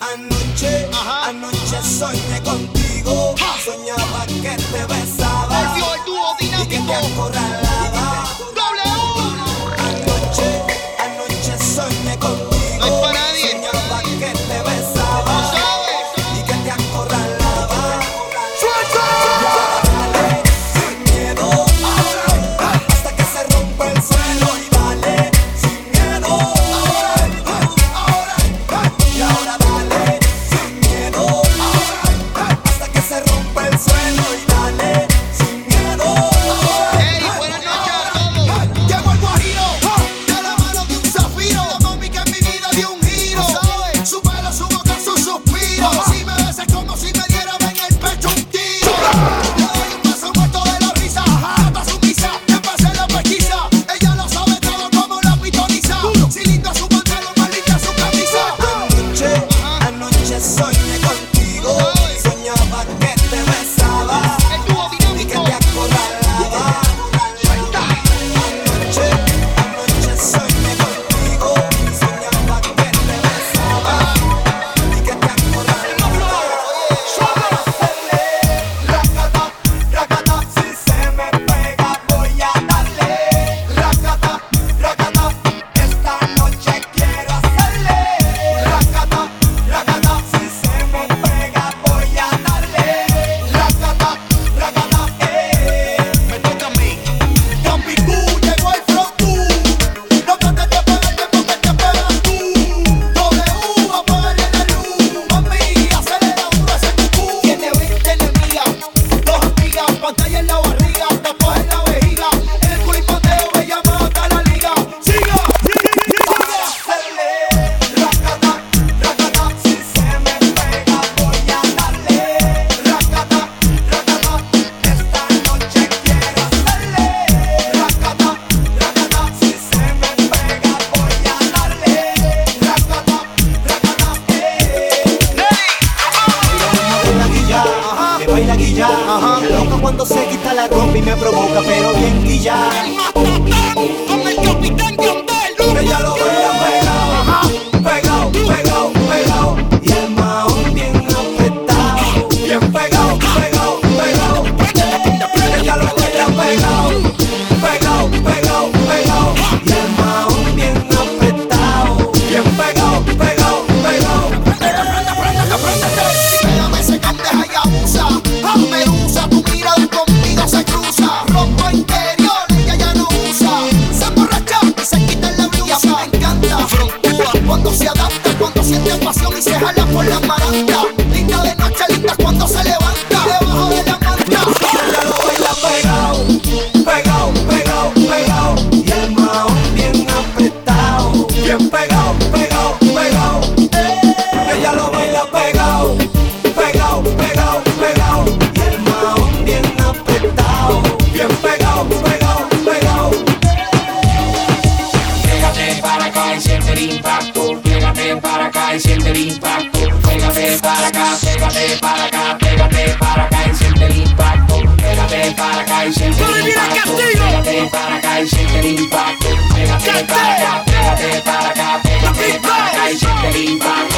Anoche, Ajá. anoche soñé contigo. Soñaba que te besaba. Volvió el dúo dinámico. Y que te se quita la copa y me provoca, pero bien quilla. El matatán con el capitán Gambino. el impacto, para acá y siente el impacto, pégate para acá, pégate para acá, para acá y siente impacto, para acá y siente el impacto, pégate para acá siente impacto, pégate para para acá, siente impacto.